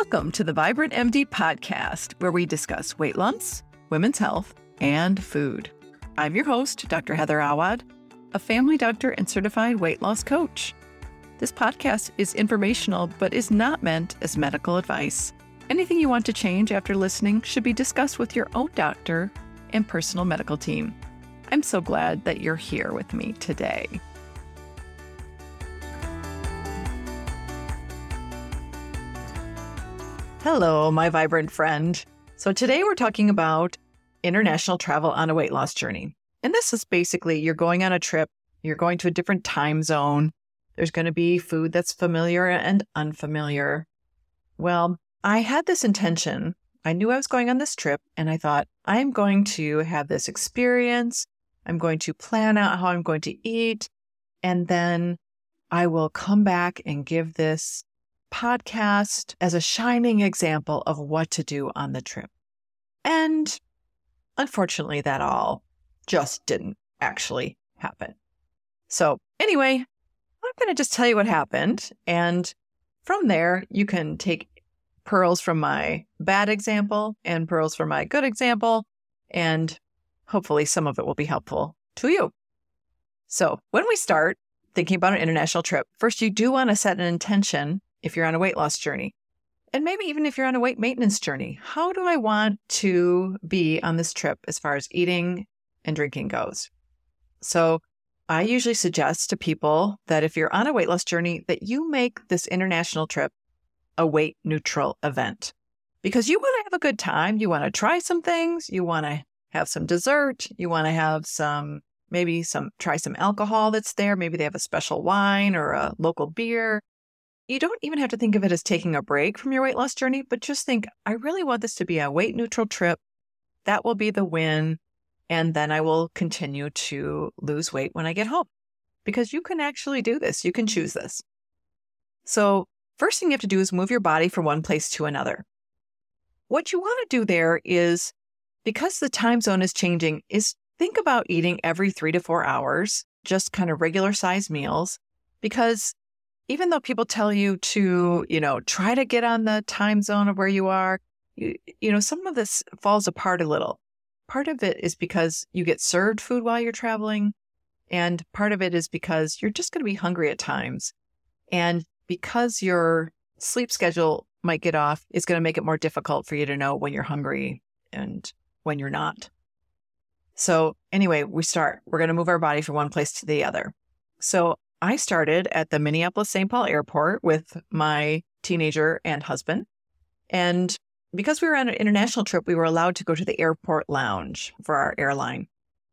Welcome to the Vibrant MD podcast, where we discuss weight loss, women's health, and food. I'm your host, Dr. Heather Awad, a family doctor and certified weight loss coach. This podcast is informational but is not meant as medical advice. Anything you want to change after listening should be discussed with your own doctor and personal medical team. I'm so glad that you're here with me today. Hello, my vibrant friend. So, today we're talking about international travel on a weight loss journey. And this is basically you're going on a trip, you're going to a different time zone. There's going to be food that's familiar and unfamiliar. Well, I had this intention. I knew I was going on this trip, and I thought, I'm going to have this experience. I'm going to plan out how I'm going to eat. And then I will come back and give this podcast as a shining example of what to do on the trip. And unfortunately, that all just didn't actually happen. So, anyway, I'm going to just tell you what happened. And from there, you can take pearls from my bad example and pearls from my good example. And hopefully, some of it will be helpful to you. So, when we start thinking about an international trip, first, you do want to set an intention if you're on a weight loss journey. And maybe even if you're on a weight maintenance journey, how do I want to be on this trip as far as eating and drinking goes? So I usually suggest to people that if you're on a weight loss journey, that you make this international trip a weight neutral event because you want to have a good time. You want to try some things. You want to have some dessert. You want to have some, maybe some, try some alcohol that's there. Maybe they have a special wine or a local beer you don't even have to think of it as taking a break from your weight loss journey, but just think, I really want this to be a weight neutral trip. That will be the win. And then I will continue to lose weight when I get home because you can actually do this. You can choose this. So, first thing you have to do is move your body from one place to another. What you want to do there is because the time zone is changing, is think about eating every three to four hours, just kind of regular size meals, because even though people tell you to, you know, try to get on the time zone of where you are, you, you know, some of this falls apart a little. Part of it is because you get served food while you're traveling. And part of it is because you're just going to be hungry at times. And because your sleep schedule might get off, it's going to make it more difficult for you to know when you're hungry and when you're not. So, anyway, we start. We're going to move our body from one place to the other. So, I started at the Minneapolis St. Paul airport with my teenager and husband. And because we were on an international trip, we were allowed to go to the airport lounge for our airline.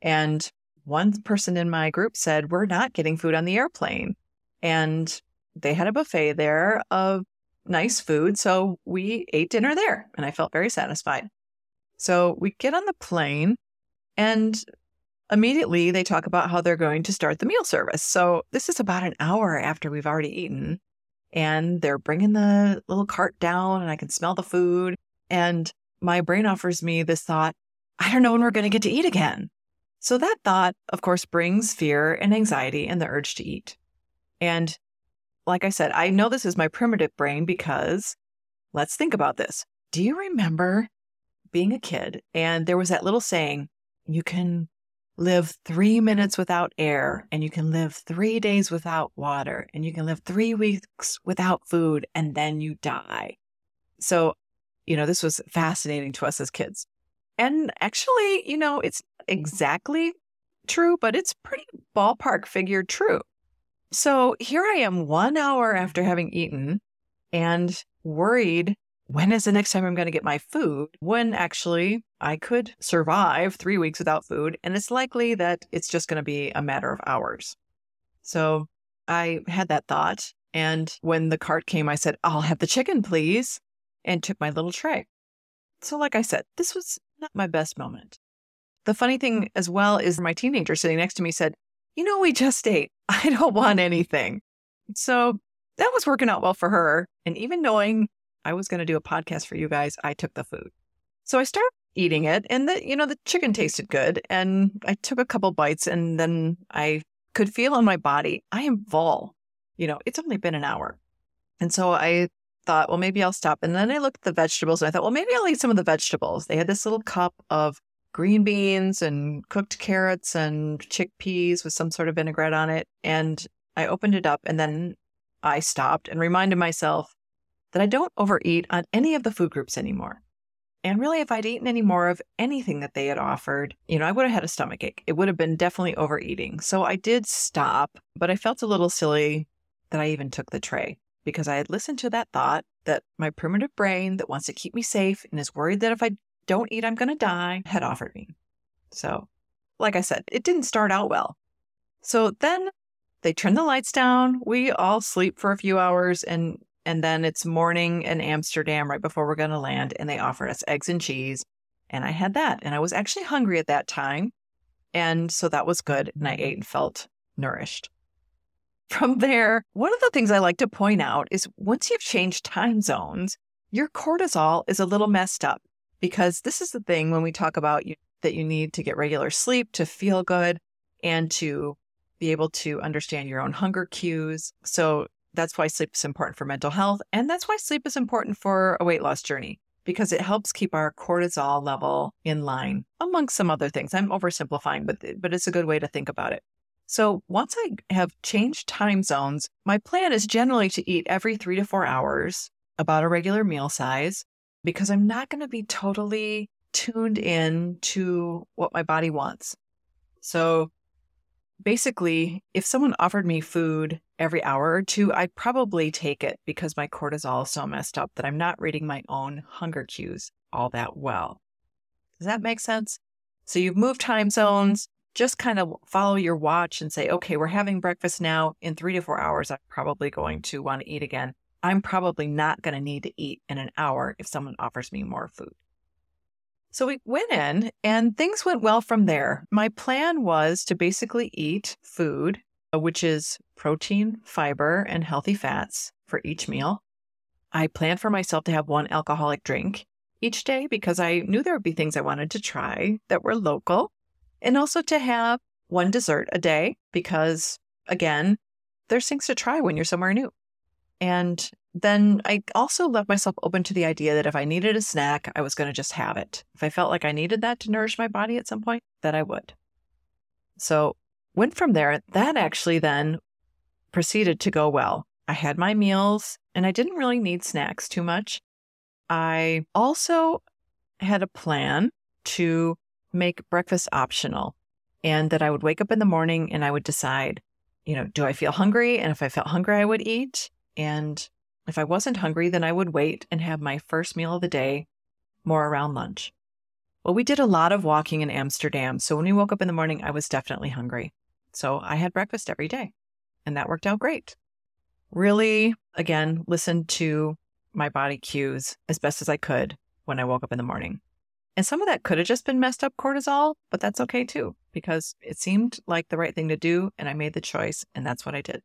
And one person in my group said, We're not getting food on the airplane. And they had a buffet there of nice food. So we ate dinner there and I felt very satisfied. So we get on the plane and immediately they talk about how they're going to start the meal service. So this is about an hour after we've already eaten. And they're bringing the little cart down, and I can smell the food. And my brain offers me this thought I don't know when we're going to get to eat again. So that thought, of course, brings fear and anxiety and the urge to eat. And like I said, I know this is my primitive brain because let's think about this. Do you remember being a kid and there was that little saying, you can live three minutes without air and you can live three days without water and you can live three weeks without food and then you die. So, you know, this was fascinating to us as kids. And actually, you know, it's exactly true, but it's pretty ballpark figure true. So here I am one hour after having eaten and worried when is the next time I'm going to get my food? When actually I could survive three weeks without food. And it's likely that it's just going to be a matter of hours. So I had that thought. And when the cart came, I said, I'll have the chicken, please, and took my little tray. So, like I said, this was not my best moment. The funny thing as well is my teenager sitting next to me said, You know, we just ate. I don't want anything. So that was working out well for her. And even knowing I was going to do a podcast for you guys. I took the food. So I started eating it and the, you know, the chicken tasted good. And I took a couple bites and then I could feel on my body, I am full. You know, it's only been an hour. And so I thought, well, maybe I'll stop. And then I looked at the vegetables and I thought, well, maybe I'll eat some of the vegetables. They had this little cup of green beans and cooked carrots and chickpeas with some sort of vinaigrette on it. And I opened it up and then I stopped and reminded myself that I don't overeat on any of the food groups anymore. And really, if I'd eaten any more of anything that they had offered, you know, I would have had a stomach ache. It would have been definitely overeating. So I did stop, but I felt a little silly that I even took the tray because I had listened to that thought that my primitive brain that wants to keep me safe and is worried that if I don't eat, I'm going to die had offered me. So, like I said, it didn't start out well. So then they turn the lights down. We all sleep for a few hours and and then it's morning in Amsterdam right before we're going to land and they offered us eggs and cheese and I had that and I was actually hungry at that time. And so that was good and I ate and felt nourished. From there, one of the things I like to point out is once you've changed time zones, your cortisol is a little messed up because this is the thing when we talk about you, that you need to get regular sleep to feel good and to be able to understand your own hunger cues. So that's why sleep is important for mental health. And that's why sleep is important for a weight loss journey because it helps keep our cortisol level in line, among some other things. I'm oversimplifying, but, but it's a good way to think about it. So once I have changed time zones, my plan is generally to eat every three to four hours, about a regular meal size, because I'm not going to be totally tuned in to what my body wants. So basically, if someone offered me food every hour or two, I'd probably take it because my cortisol is so messed up that I'm not reading my own hunger cues all that well. Does that make sense? So you've moved time zones, just kind of follow your watch and say, okay, we're having breakfast now. In three to four hours, I'm probably going to want to eat again. I'm probably not going to need to eat in an hour if someone offers me more food. So we went in and things went well from there. My plan was to basically eat food, Uh, which is protein, fiber, and healthy fats for each meal. I planned for myself to have one alcoholic drink each day because I knew there would be things I wanted to try that were local and also to have one dessert a day because, again, there's things to try when you're somewhere new. And then I also left myself open to the idea that if I needed a snack, I was going to just have it. If I felt like I needed that to nourish my body at some point, that I would. So, went from there. That actually then proceeded to go well. I had my meals and I didn't really need snacks too much. I also had a plan to make breakfast optional and that I would wake up in the morning and I would decide, you know, do I feel hungry? And if I felt hungry, I would eat. And if I wasn't hungry, then I would wait and have my first meal of the day more around lunch. Well, we did a lot of walking in Amsterdam. So when we woke up in the morning, I was definitely hungry. So I had breakfast every day and that worked out great. Really, again, listened to my body cues as best as I could when I woke up in the morning. And some of that could have just been messed up cortisol, but that's okay too, because it seemed like the right thing to do. And I made the choice, and that's what I did.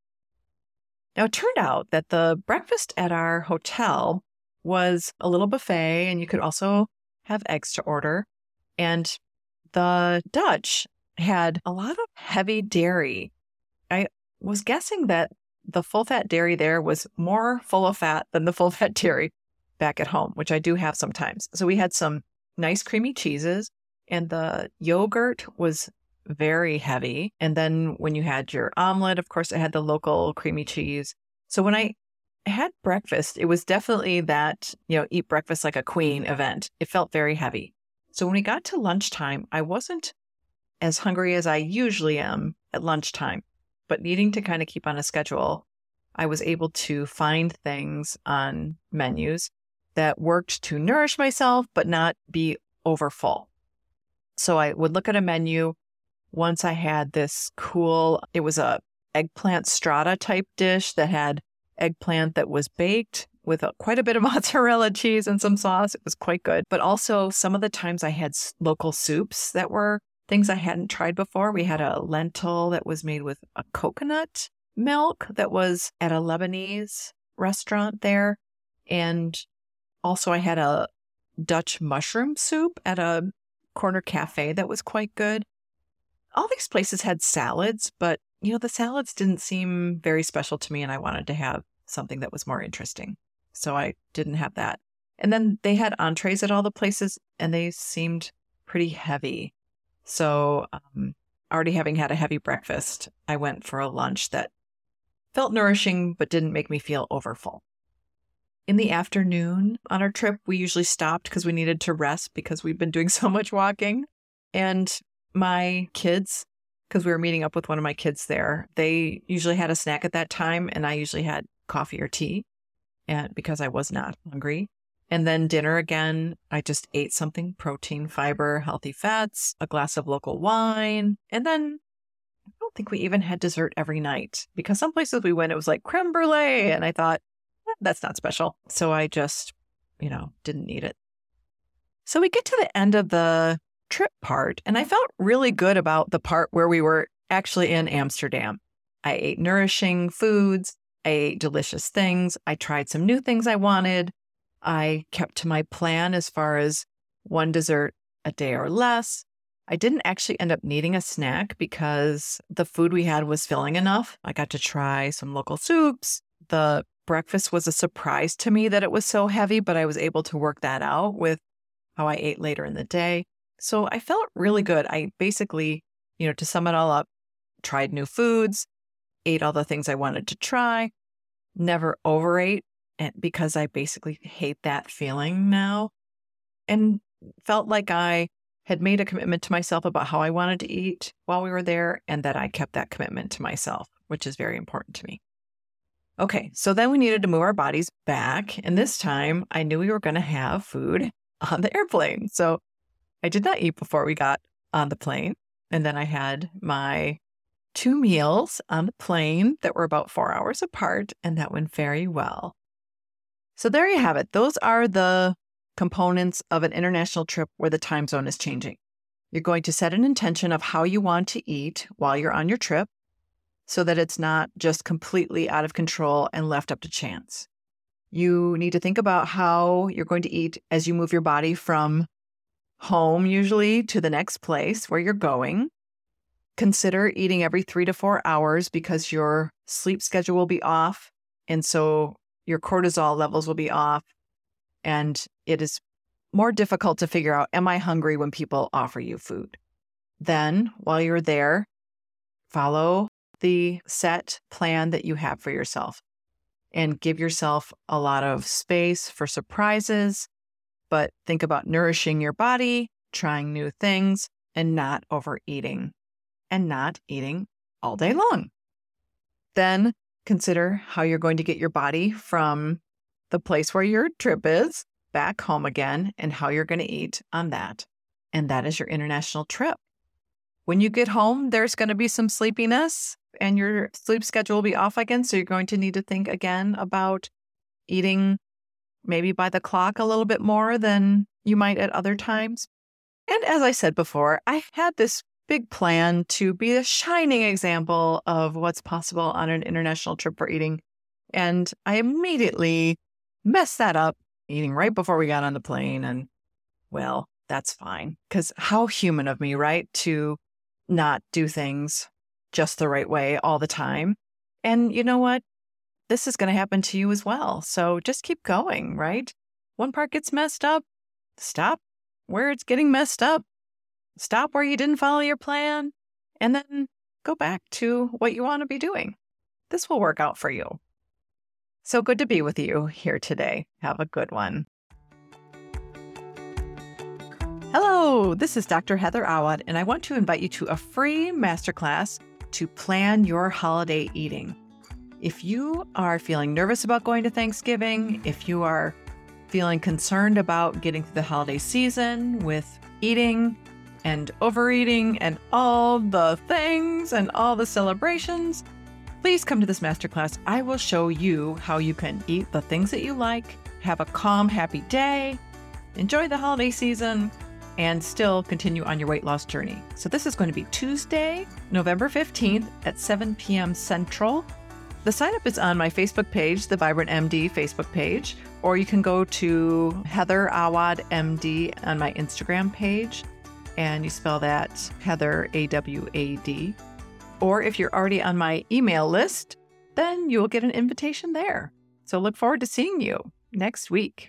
Now, it turned out that the breakfast at our hotel was a little buffet, and you could also have eggs to order. And the Dutch had a lot of heavy dairy. I was guessing that the full fat dairy there was more full of fat than the full fat dairy back at home, which I do have sometimes. So we had some nice creamy cheeses, and the yogurt was very heavy. And then when you had your omelet, of course, it had the local creamy cheese. So when I had breakfast, it was definitely that, you know, eat breakfast like a queen event. It felt very heavy. So when we got to lunchtime, I wasn't as hungry as I usually am at lunchtime, but needing to kind of keep on a schedule, I was able to find things on menus that worked to nourish myself, but not be over full. So I would look at a menu. Once I had this cool, it was a eggplant strata type dish that had eggplant that was baked with a, quite a bit of mozzarella cheese and some sauce. It was quite good. But also, some of the times I had local soups that were things I hadn't tried before. We had a lentil that was made with a coconut milk that was at a Lebanese restaurant there. And also, I had a Dutch mushroom soup at a corner cafe that was quite good. All these places had salads, but you know, the salads didn't seem very special to me, and I wanted to have something that was more interesting. So I didn't have that. And then they had entrees at all the places and they seemed pretty heavy. So, um, already having had a heavy breakfast, I went for a lunch that felt nourishing but didn't make me feel overfull. In the afternoon on our trip, we usually stopped because we needed to rest because we've been doing so much walking. And my kids, because we were meeting up with one of my kids there, they usually had a snack at that time, and I usually had coffee or tea and because I was not hungry. And then dinner again, I just ate something protein, fiber, healthy fats, a glass of local wine. And then I don't think we even had dessert every night because some places we went, it was like creme brulee. And I thought, eh, that's not special. So I just, you know, didn't need it. So we get to the end of the trip part, and I felt really good about the part where we were actually in Amsterdam. I ate nourishing foods. I ate delicious things. I tried some new things I wanted. I kept to my plan as far as one dessert a day or less. I didn't actually end up needing a snack because the food we had was filling enough. I got to try some local soups. The breakfast was a surprise to me that it was so heavy, but I was able to work that out with how I ate later in the day. So I felt really good. I basically, you know, to sum it all up, tried new foods, ate all the things I wanted to try, never overate and because I basically hate that feeling now and felt like I had made a commitment to myself about how I wanted to eat while we were there and that I kept that commitment to myself, which is very important to me. Okay, so then we needed to move our bodies back. And this time I knew we were going to have food on the airplane. So I did not eat before we got on the plane. And then I had my two meals on the plane that were about four hours apart, and that went very well. So there you have it. Those are the components of an international trip where the time zone is changing. You're going to set an intention of how you want to eat while you're on your trip so that it's not just completely out of control and left up to chance. You need to think about how you're going to eat as you move your body from home, usually, to the next place where you're going. Consider eating every three to four hours because your sleep schedule will be off. And so your cortisol levels will be off. And it is more difficult to figure out Am I hungry when people offer you food? Then, while you're there, follow the set plan that you have for yourself and give yourself a lot of space for surprises. But think about nourishing your body, trying new things, and not overeating and not eating all day long. Then consider how you're going to get your body from the place where your trip is back home again and how you're going to eat on that. And that is your international trip. When you get home, there's going to be some sleepiness and your sleep schedule will be off again. So you're going to need to think again about eating maybe by the clock a little bit more than you might at other times. And as I said before, I had this big plan to be a shining example of what's possible on an international trip for eating. And I immediately messed that up eating right before we got on the plane. And well, that's fine. Because how human of me, right? To not do things just the right way all the time. And you know what? This is going to happen to you as well. So just keep going, right? One part gets messed up, stop where it's getting messed up stop where you didn't follow your plan, and then go back to what you want to be doing. This will work out for you. So good to be with you here today. Have a good one. Hello, this is Dr. Heather Awad, and I want to invite you to a free masterclass to plan your holiday eating. If you are feeling nervous about going to Thanksgiving, if you are feeling concerned about getting through the holiday season with eating, and overeating and all the things and all the celebrations, please come to this masterclass. I will show you how you can eat the things that you like, have a calm, happy day, enjoy the holiday season, and still continue on your weight loss journey. So, this is going to be Tuesday, November 15th at 7 p.m. Central. The sign up is on my Facebook page, the Vibrant MD Facebook page, or you can go to Heather Awad MD on my Instagram page and you spell that Heather, A W A D. Or if you're already on my email list, then you'll get an invitation there. So look forward to seeing you. next week.